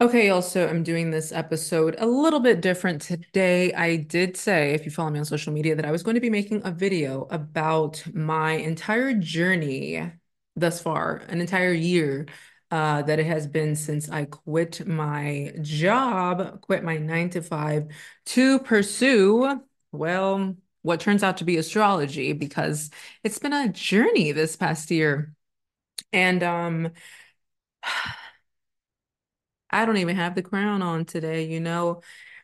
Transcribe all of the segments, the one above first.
Okay, also, I'm doing this episode a little bit different today. I did say, if you follow me on social media, that I was going to be making a video about my entire journey thus far, an entire year uh, that it has been since I quit my job, quit my nine to five to pursue, well, what turns out to be astrology, because it's been a journey this past year. And um, I don't even have the crown on today, you know,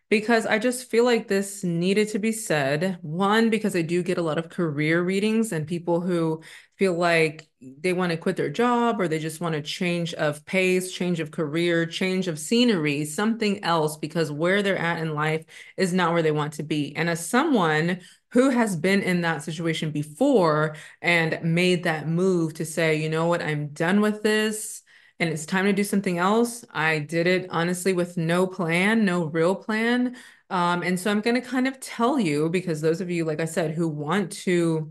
because I just feel like this needed to be said. One, because I do get a lot of career readings and people who feel like they want to quit their job or they just want a change of pace, change of career, change of scenery, something else, because where they're at in life is not where they want to be. And as someone who has been in that situation before and made that move to say, you know what, I'm done with this and it's time to do something else. I did it honestly with no plan, no real plan. Um, and so I'm going to kind of tell you because those of you, like I said, who want to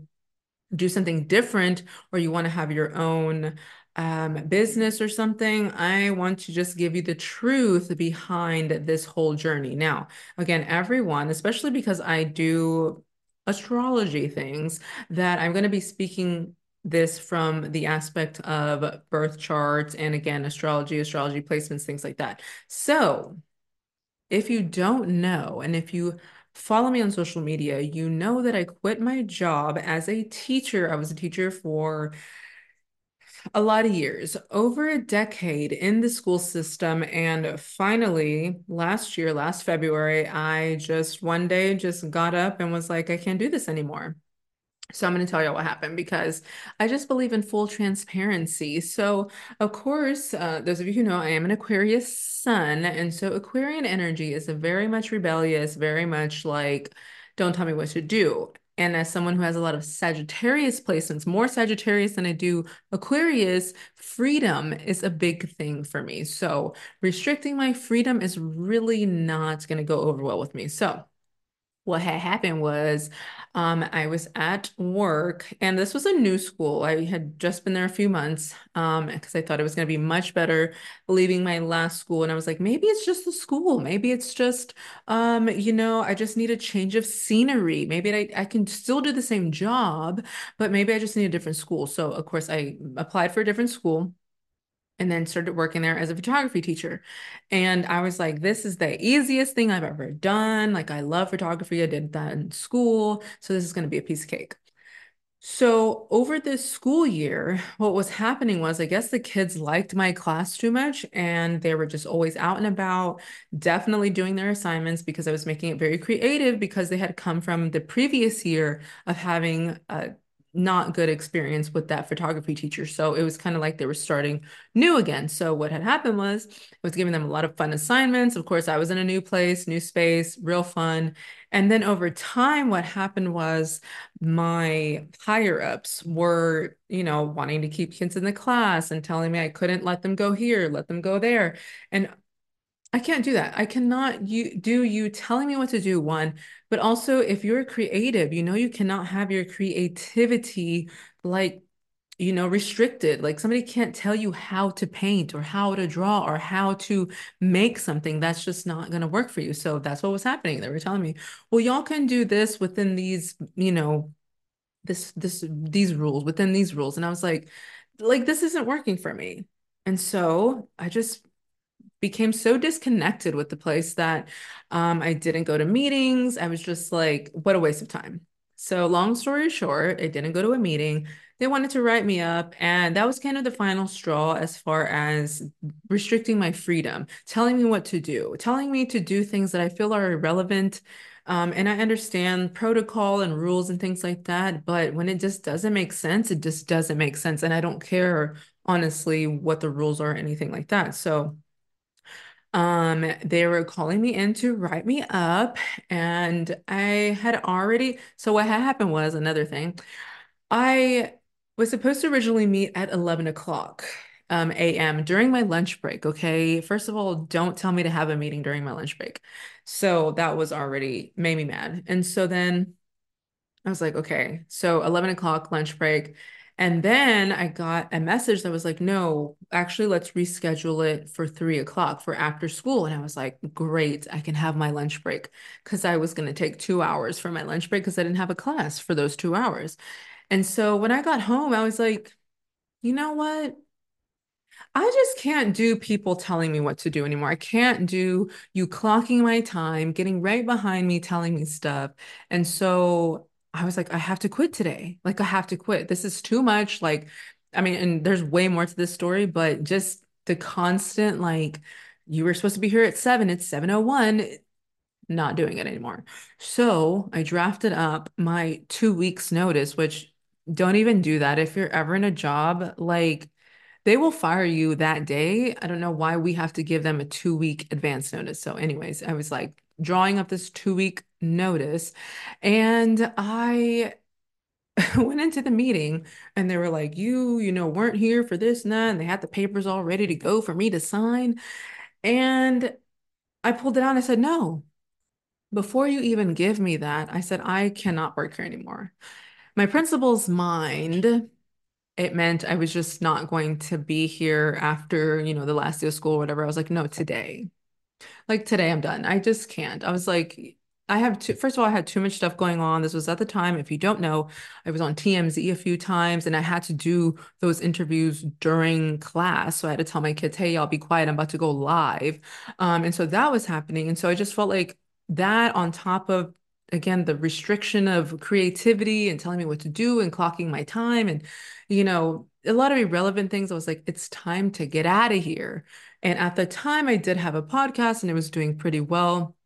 do something different or you want to have your own um, business or something, I want to just give you the truth behind this whole journey. Now, again, everyone, especially because I do astrology things, that I'm going to be speaking this from the aspect of birth charts and again, astrology, astrology placements, things like that. So, if you don't know, and if you follow me on social media, you know that I quit my job as a teacher. I was a teacher for a lot of years, over a decade in the school system. And finally, last year, last February, I just one day just got up and was like, I can't do this anymore. So I'm going to tell you what happened because I just believe in full transparency. So, of course, uh, those of you who know, I am an Aquarius sun, and so Aquarian energy is a very much rebellious, very much like, don't tell me what to do. And as someone who has a lot of Sagittarius placements, more Sagittarius than I do Aquarius, freedom is a big thing for me. So restricting my freedom is really not going to go over well with me. So what had happened was um, I was at work, and this was a new school. I had just been there a few months um, because I thought it was going to be much better leaving my last school. And I was like, maybe it's just the school. Maybe it's just, um, you know, I just need a change of scenery. Maybe I, I can still do the same job, but maybe I just need a different school. So, of course, I applied for a different school and then started working there as a photography teacher. And I was like, this is the easiest thing I've ever done. Like, I love photography. I did that in school. So, this is going to be a piece of cake. So, over this school year, what was happening was I guess the kids liked my class too much and they were just always out and about, definitely doing their assignments because I was making it very creative because they had come from the previous year of having a not good experience with that photography teacher. So it was kind of like they were starting new again. So what had happened was I was giving them a lot of fun assignments. Of course, I was in a new place, new space, real fun. And then over time, what happened was my higher ups were, you know, wanting to keep kids in the class and telling me I couldn't let them go here, let them go there. And I can't do that. I cannot you do you telling me what to do, one, but also if you're creative, you know you cannot have your creativity like, you know, restricted. Like somebody can't tell you how to paint or how to draw or how to make something. That's just not going to work for you. So that's what was happening. They were telling me, well, y'all can do this within these, you know, this this these rules, within these rules. And I was like, like this isn't working for me. And so I just became so disconnected with the place that um, I didn't go to meetings. I was just like, what a waste of time. So, long story short, I didn't go to a meeting. They wanted to write me up, and that was kind of the final straw as far as restricting my freedom, telling me what to do, telling me to do things that I feel are irrelevant. Um, and I understand protocol and rules and things like that, but when it just doesn't make sense, it just doesn't make sense. And I don't care, honestly, what the rules are or anything like that. So, um, they were calling me in to write me up, and I had already. So what had happened was another thing. I was supposed to originally meet at 11 o'clock um, a.m. during my lunch break. Okay. First of all, don't tell me to have a meeting during my lunch break. So that was already made me mad. And so then I was like, okay, so 11 o'clock lunch break. And then I got a message that was like, no, actually, let's reschedule it for three o'clock for after school. And I was like, great, I can have my lunch break because I was going to take two hours for my lunch break because I didn't have a class for those two hours. And so when I got home, I was like, you know what? I just can't do people telling me what to do anymore. I can't do you clocking my time, getting right behind me, telling me stuff. And so I was like, I have to quit today. Like, I have to quit. This is too much. Like, I mean, and there's way more to this story, but just the constant, like, you were supposed to be here at seven, it's 7:01, not doing it anymore. So I drafted up my two weeks notice, which don't even do that if you're ever in a job like they will fire you that day. I don't know why we have to give them a two week advance notice. So, anyways, I was like drawing up this two week notice and I went into the meeting and they were like, You, you know, weren't here for this and that. And they had the papers all ready to go for me to sign. And I pulled it out and I said, No, before you even give me that, I said, I cannot work here anymore. My principal's mind it meant I was just not going to be here after, you know, the last day of school or whatever. I was like, no, today. Like today I'm done. I just can't. I was like, I have too, first of all, I had too much stuff going on. This was at the time, if you don't know, I was on TMZ a few times and I had to do those interviews during class. So I had to tell my kids, hey, y'all be quiet. I'm about to go live. Um, and so that was happening. And so I just felt like that on top of again the restriction of creativity and telling me what to do and clocking my time and you know a lot of irrelevant things i was like it's time to get out of here and at the time i did have a podcast and it was doing pretty well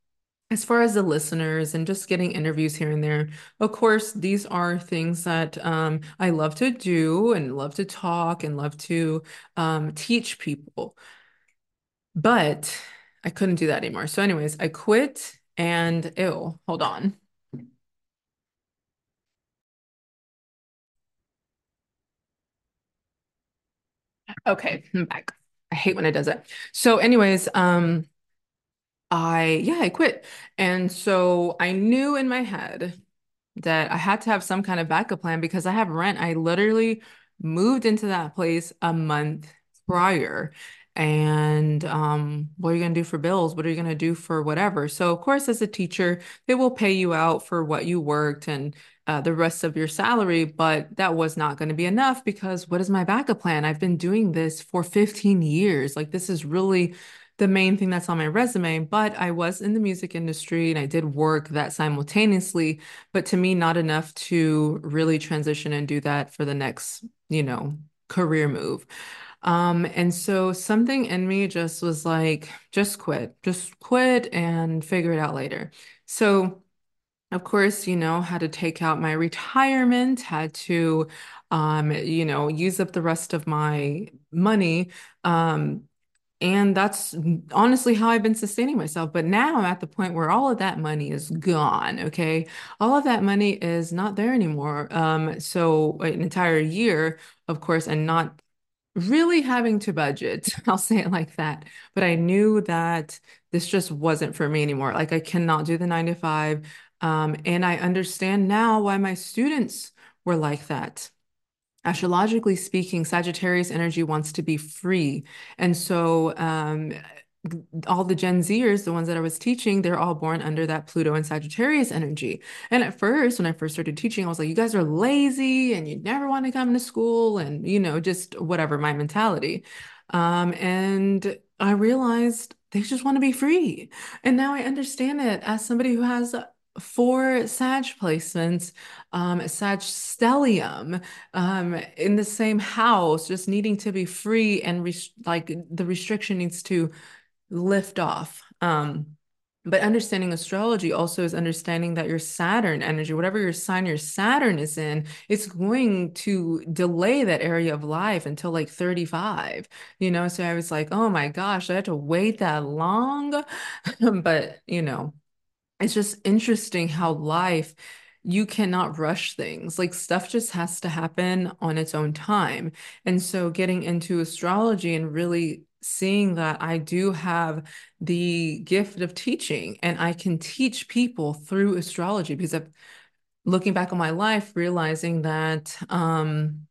as far as the listeners and just getting interviews here and there of course these are things that um, i love to do and love to talk and love to um, teach people but i couldn't do that anymore so anyways i quit and ew, hold on. Okay, I'm back. I hate when it does it. So, anyways, um, I yeah, I quit. And so I knew in my head that I had to have some kind of backup plan because I have rent. I literally moved into that place a month prior. And um, what are you going to do for bills? What are you going to do for whatever? So, of course, as a teacher, they will pay you out for what you worked and uh, the rest of your salary, but that was not going to be enough because what is my backup plan? I've been doing this for 15 years. Like, this is really the main thing that's on my resume, but I was in the music industry and I did work that simultaneously, but to me, not enough to really transition and do that for the next, you know, career move. Um, and so something in me just was like, just quit, just quit and figure it out later. So, of course, you know, had to take out my retirement, had to, um, you know, use up the rest of my money. Um, and that's honestly how I've been sustaining myself. But now I'm at the point where all of that money is gone. Okay. All of that money is not there anymore. Um, so an entire year, of course, and not really having to budget. I'll say it like that. But I knew that this just wasn't for me anymore. Like I cannot do the nine to five. Um, and I understand now why my students were like that. Astrologically speaking, Sagittarius energy wants to be free. And so um, all the Gen Zers, the ones that I was teaching, they're all born under that Pluto and Sagittarius energy. And at first, when I first started teaching, I was like, you guys are lazy and you never want to come to school and, you know, just whatever my mentality. Um, and I realized they just want to be free. And now I understand it as somebody who has four Sag placements, um, Sag stellium, um, in the same house, just needing to be free and like the restriction needs to lift off. Um, but understanding astrology also is understanding that your Saturn energy, whatever your sign your Saturn is in, it's going to delay that area of life until like 35. You know, so I was like, oh my gosh, I had to wait that long. but, you know, it's just interesting how life you cannot rush things. Like stuff just has to happen on its own time. And so getting into astrology and really seeing that I do have the gift of teaching and I can teach people through astrology because I'm looking back on my life, realizing that um,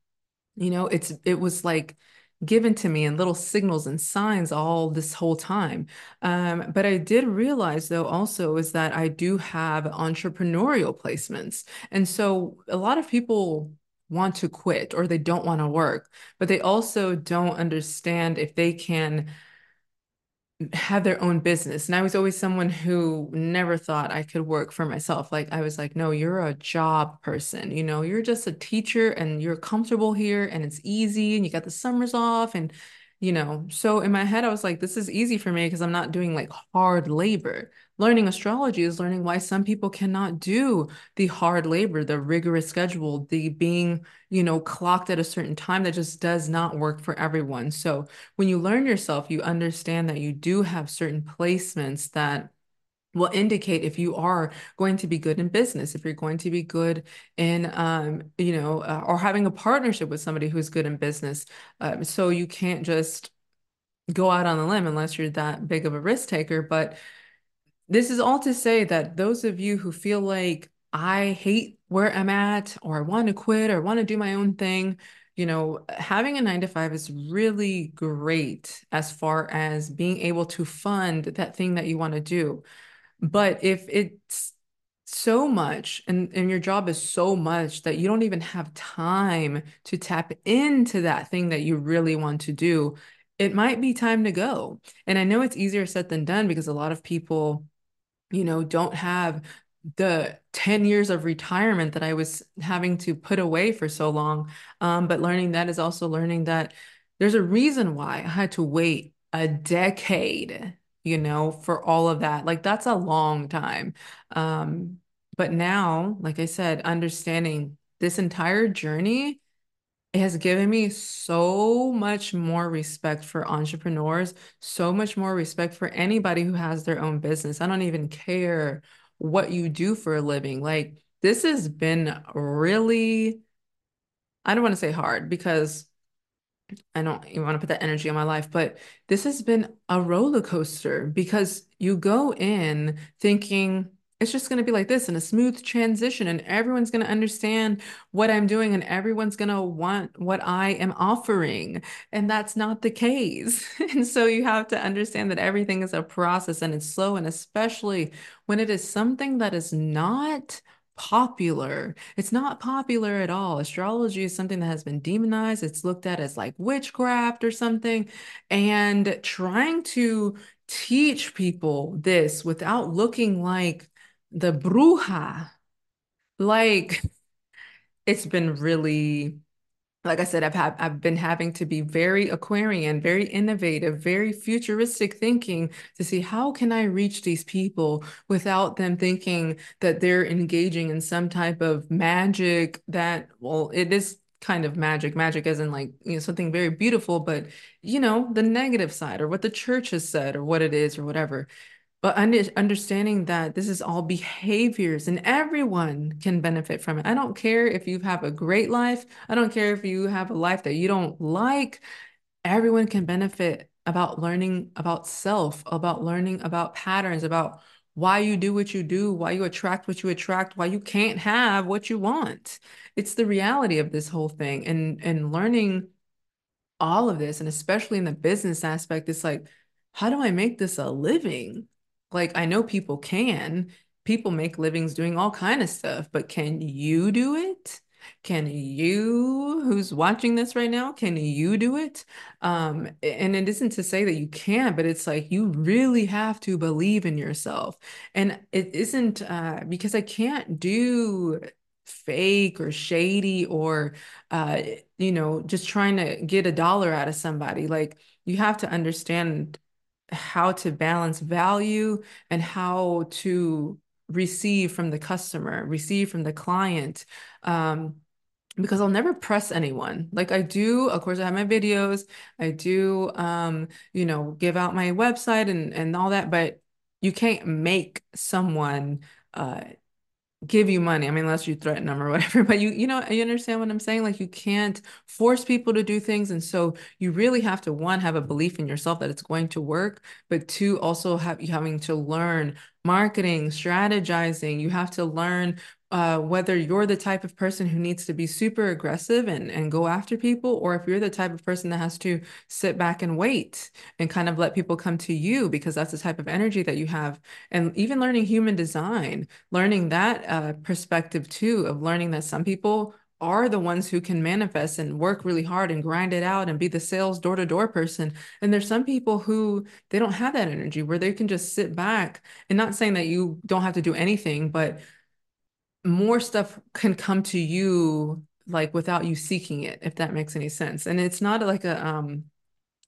You know, it's it was like given to me and little signals and signs all this whole time. Um, but I did realize though also is that I do have entrepreneurial placements. And so a lot of people want to quit or they don't want to work, but they also don't understand if they can have their own business. And I was always someone who never thought I could work for myself. Like I was like, no, you're a job person. You know, you're just a teacher and you're comfortable here and it's easy and you got the summers off and you know, so in my head I was like, this is easy for me because I'm not doing like hard labor. Learning astrology is learning why some people cannot do the hard labor, the rigorous schedule, the being, you know, clocked at a certain time that just does not work for everyone. So when you learn yourself, you understand that you do have certain placements that will indicate if you are going to be good in business, if you're going to be good in, um, you know, uh, or having a partnership with somebody who's good in business. Um, so you can't just go out on the limb unless you're that big of a risk taker. But this is all to say that those of you who feel like I hate where I'm at, or I want to quit, or want to do my own thing, you know, having a nine to five is really great as far as being able to fund that thing that you want to do. But if it's so much and, and your job is so much that you don't even have time to tap into that thing that you really want to do, it might be time to go. And I know it's easier said than done because a lot of people you know, don't have the 10 years of retirement that I was having to put away for so long. Um, but learning that is also learning that there's a reason why I had to wait a decade, you know, for all of that. Like that's a long time. Um, but now, like I said, understanding this entire journey it has given me so much more respect for entrepreneurs, so much more respect for anybody who has their own business. I don't even care what you do for a living. Like, this has been really, I don't want to say hard because I don't even want to put that energy on my life, but this has been a roller coaster because you go in thinking, it's just going to be like this and a smooth transition, and everyone's going to understand what I'm doing, and everyone's going to want what I am offering. And that's not the case. And so you have to understand that everything is a process and it's slow, and especially when it is something that is not popular. It's not popular at all. Astrology is something that has been demonized. It's looked at as like witchcraft or something. And trying to teach people this without looking like the bruja. Like it's been really, like I said, I've had I've been having to be very Aquarian, very innovative, very futuristic thinking to see how can I reach these people without them thinking that they're engaging in some type of magic that, well, it is kind of magic, magic as in like, you know, something very beautiful, but you know, the negative side or what the church has said or what it is or whatever. But under, understanding that this is all behaviors and everyone can benefit from it. I don't care if you have a great life. I don't care if you have a life that you don't like. Everyone can benefit about learning about self, about learning about patterns, about why you do what you do, why you attract what you attract, why you can't have what you want. It's the reality of this whole thing. And and learning all of this, and especially in the business aspect, it's like, how do I make this a living? Like I know people can. People make livings doing all kind of stuff, but can you do it? Can you, who's watching this right now, can you do it? Um, and it isn't to say that you can't, but it's like you really have to believe in yourself. And it isn't uh, because I can't do fake or shady or uh, you know, just trying to get a dollar out of somebody. Like you have to understand how to balance value and how to receive from the customer, receive from the client. Um, because I'll never press anyone. Like I do, of course, I have my videos, I do um, you know, give out my website and and all that, but you can't make someone uh give you money. I mean, unless you threaten them or whatever, but you, you know, you understand what I'm saying? Like you can't force people to do things. And so you really have to, one, have a belief in yourself that it's going to work, but two, also have you having to learn marketing, strategizing. You have to learn uh, whether you're the type of person who needs to be super aggressive and, and go after people, or if you're the type of person that has to sit back and wait and kind of let people come to you because that's the type of energy that you have. And even learning human design, learning that uh, perspective too, of learning that some people are the ones who can manifest and work really hard and grind it out and be the sales door to door person. And there's some people who they don't have that energy where they can just sit back and not saying that you don't have to do anything, but more stuff can come to you like without you seeking it, if that makes any sense. And it's not like a um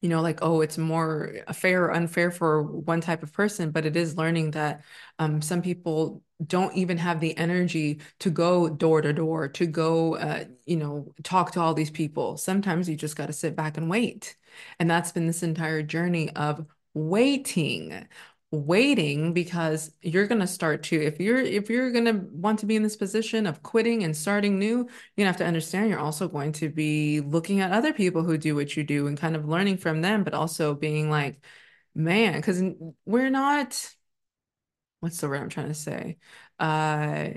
you know, like, oh, it's more fair or unfair for one type of person, but it is learning that um, some people don't even have the energy to go door to door, to go, uh, you know, talk to all these people. Sometimes you just got to sit back and wait. And that's been this entire journey of waiting waiting because you're going to start to if you're if you're going to want to be in this position of quitting and starting new you're going to have to understand you're also going to be looking at other people who do what you do and kind of learning from them but also being like man because we're not what's the word I'm trying to say? Uh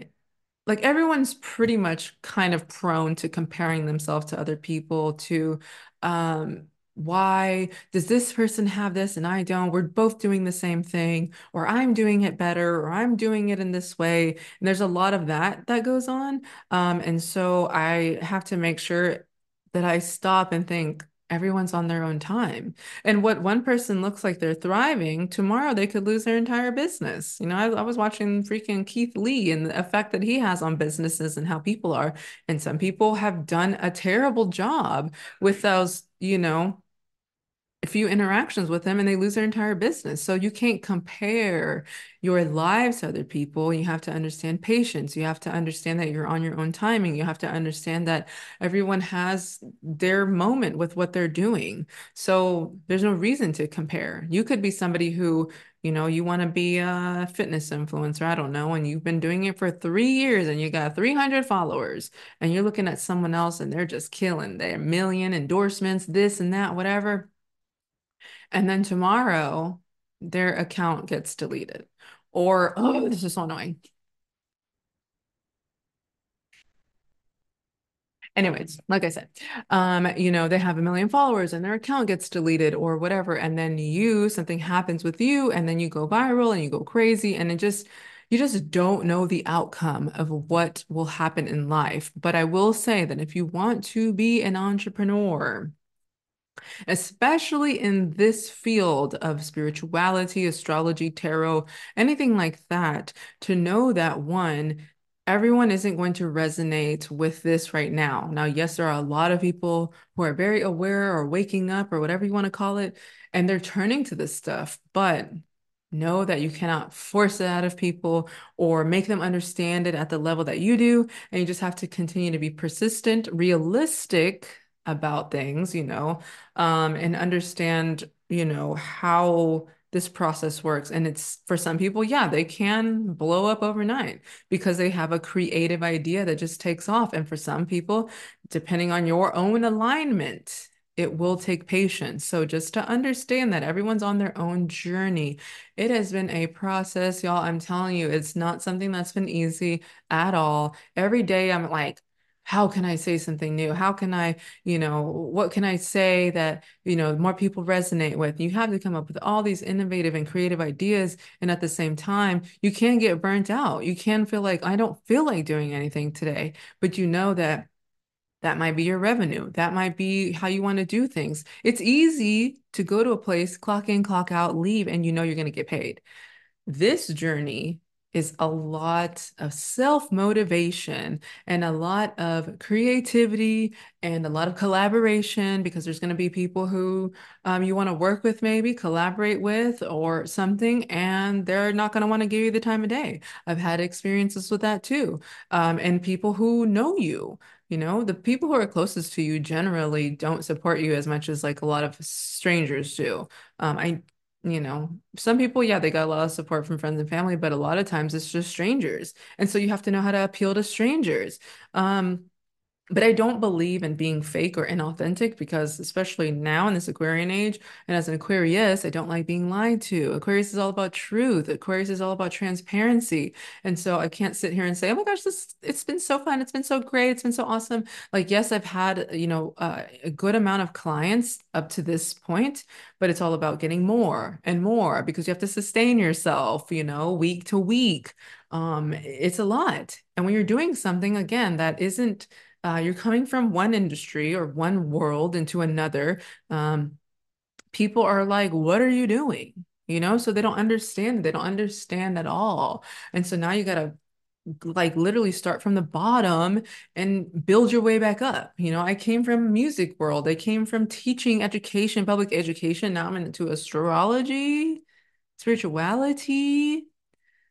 like everyone's pretty much kind of prone to comparing themselves to other people to um why does this person have this and I don't? We're both doing the same thing, or I'm doing it better, or I'm doing it in this way. And there's a lot of that that goes on. Um, and so I have to make sure that I stop and think, everyone's on their own time. And what one person looks like they're thriving, tomorrow they could lose their entire business. You know, I, I, was watching freaking Keith Lee and the effect that he has on businesses and how people are. And some people have done a terrible job with those, you know, few interactions with them and they lose their entire business. So you can't compare your lives to other people. You have to understand patience. You have to understand that you're on your own timing. You have to understand that everyone has their moment with what they're doing. So there's no reason to compare. You could be somebody who, you know, you want to be a fitness influencer, I don't know, and you've been doing it for three years and you got 300 followers, and you're looking at someone else and they're just killing their million endorsements, this and that, whatever and then tomorrow their account gets deleted. Or, oh, this is so annoying. Anyways, like I said, um, you know, they have a million followers and their account gets deleted or whatever. And then you, something happens with you, and then you go viral and you go crazy, and it just, you just don't know the outcome of what will happen in life. But I will say that if you want to be an entrepreneur, especially in this field of spirituality, astrology, tarot, anything like that, to know that one, everyone isn't going to resonate with this right now. Now, yes, there are a lot of people who are very aware or waking up or whatever you want to call it, and they're turning to this stuff, but know that you cannot force it out of people or make them understand it at the level that you do. And you just have to continue to be persistent, realistic about things, you know, um, and understand, you know, how this process works. And it's for some people, yeah, they can blow up overnight because they have a creative idea that just takes off. And for some people, depending on your own alignment, it will take patience. So just to understand that everyone's on their own journey. It has been a process, y'all. I'm telling you, it's not something that's been easy at all. Every day I'm like, how can I say something new? How can I, you know, what can I say that, you know, more people resonate with? You have to come up with all these innovative and creative ideas. And at the same time, you can get burnt out. You can feel like, I don't feel like doing anything today, but you know that that might be your revenue. That might be how you want to do things. It's easy to go to a place, clock in, clock out, leave, and you know you're going to get paid. This journey is a lot of self motivation and a lot of creativity and a lot of collaboration because there's going to be people who um, you want to work with, maybe collaborate with or something, and they're not going to want to give you the time of day. I've had experiences with that too. Um, and people who know you. You know, the people who are closest to you generally don't support you as much as like a lot of strangers do. Um, I you know, some people, yeah, they got a lot of support from friends and family, but a lot of times it's just strangers. And so you have to know how to appeal to strangers. Um, but I don't believe in being fake or inauthentic because, especially now in this Aquarian age, and as an Aquarius, I don't like being lied to. Aquarius is all about truth. Aquarius is all about transparency. And so I can't sit here and say, oh my gosh, this it's been so fun. It's been so great. It's been so awesome. Like, yes, I've had, you know, uh, a good amount of clients up to this point, but it's all about getting more and more because you have to sustain yourself, you know, week to week. Um, it's a lot. And when you're doing something again that isn't uh, you're coming from one industry or one world into another. Um, people are like, what are you doing? You know, so they don't understand. They don't understand at all. And so now you got to like literally start from the bottom and build your way back up. You know, I came from music world. I came from teaching education, public education. Now I'm into astrology, spirituality.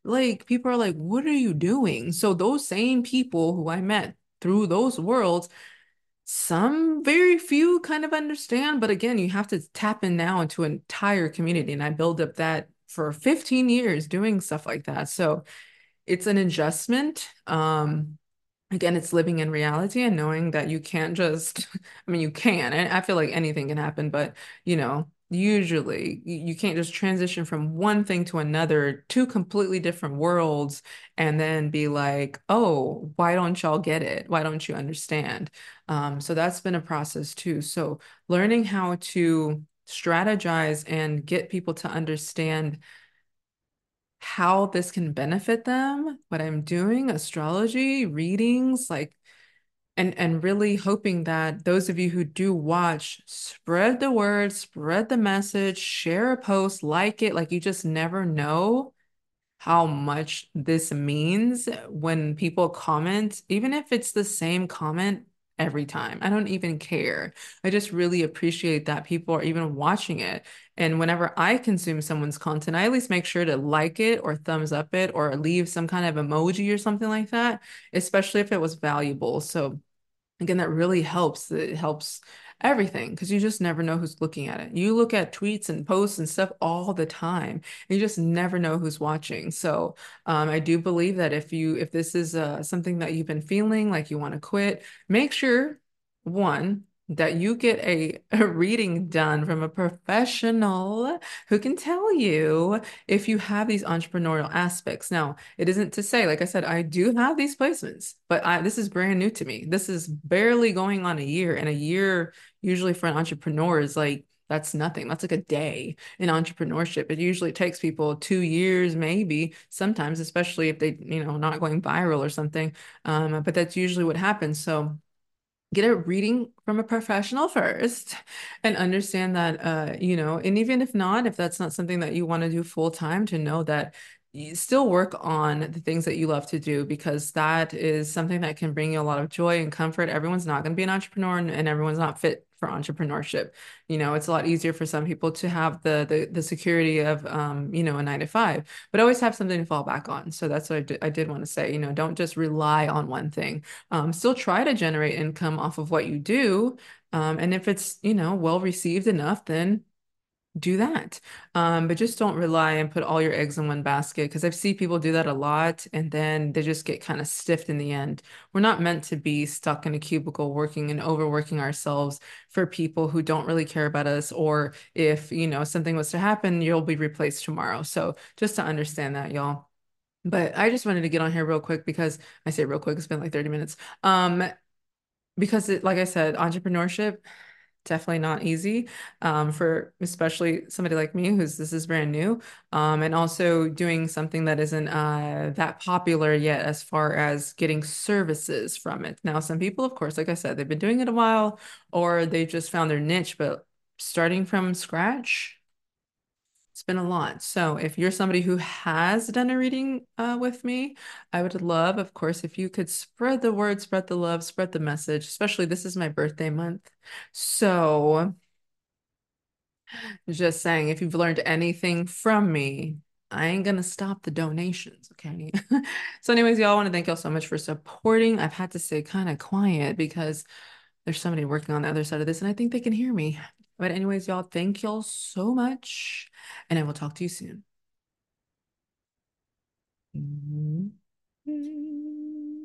Like people are like, what are you doing? So those same people who I met through those worlds some very few kind of understand but again you have to tap in now into an entire community and i build up that for 15 years doing stuff like that. So it's an adjustment um again it's living in reality and knowing that you can't just i mean you can i feel like anything can happen but you know usually you can't just transition from one thing to another two completely different worlds and then be like oh why don't y'all get it? Why don't you understand? Um, so that's been a process too. So learning how to strategize and get people to understand how this can benefit them what i'm doing astrology readings like and and really hoping that those of you who do watch spread the word spread the message share a post like it like you just never know how much this means when people comment even if it's the same comment every time. I don't even care. I just really appreciate that people are even watching it. And whenever i consume someone's content i at least make sure to like it or thumbs up it or leave some kind of emoji or something like that especially if it was valuable. So again, that really helps. It helps everything because you just never know who's looking at it. You look at tweets and posts and stuff all the time. And you just never know who's watching. So um, I do believe that if you if this is uh, something that you've been feeling like you want to quit, make sure one that you get a, a reading done from a professional who can tell you if you have these entrepreneurial aspects. Now, it isn't to say, like I said, I do have these placements, but I, this is brand new to me. This is barely going on a year, and a year usually for an entrepreneur is like that's nothing. That's like a day in entrepreneurship. It usually takes people two years, maybe sometimes, especially if they, you know, not going viral or something. Um, but that's usually what happens. So get a reading from a professional first and understand that uh you know and even if not if that's not something that you want to do full time to know that you still work on the things that you love to do because that is something that can bring you a lot of joy and comfort. Everyone's not going to be an entrepreneur and, and everyone's not fit for entrepreneurship. You know, it's a lot easier for some people to have the the, the security of um, you know, a nine to five, but always have something to fall back on. So that's what I I did want to say. You know, don't just rely on one thing. Um, still try to generate income off of what you do. Um, and if it's, you know, well received enough, then do that. Um, but just don't rely and put all your eggs in one basket because I've seen people do that a lot and then they just get kind of stiffed in the end. We're not meant to be stuck in a cubicle working and overworking ourselves for people who don't really care about us or if, you know, something was to happen, you'll be replaced tomorrow. So just to understand that, y'all. But I just wanted to get on here real quick because I say real quick, it's been like 30 minutes. Um, because it, like I said, entrepreneurship definitely not easy um, for especially somebody like me who's this is brand new um, and also doing something that isn't uh, that popular yet as far as getting services from it. Now some people of course like i said they've been doing it a while or they just found their niche but starting from scratch it's been a lot. So if you're somebody who has done a reading uh, with me, I would love, of course, if you could spread the word, spread the love, spread the message, especially this is my birthday month. So just saying, if you've learned anything from me, I ain't gonna stop the donations, okay? so anyways, y'all want to thank y'all so much for supporting. I've had to stay kind of quiet because there's somebody working on the other side of this and I think they can hear me. But anyways, y'all, thank y'all so much, and I will talk to you soon. Mm -hmm.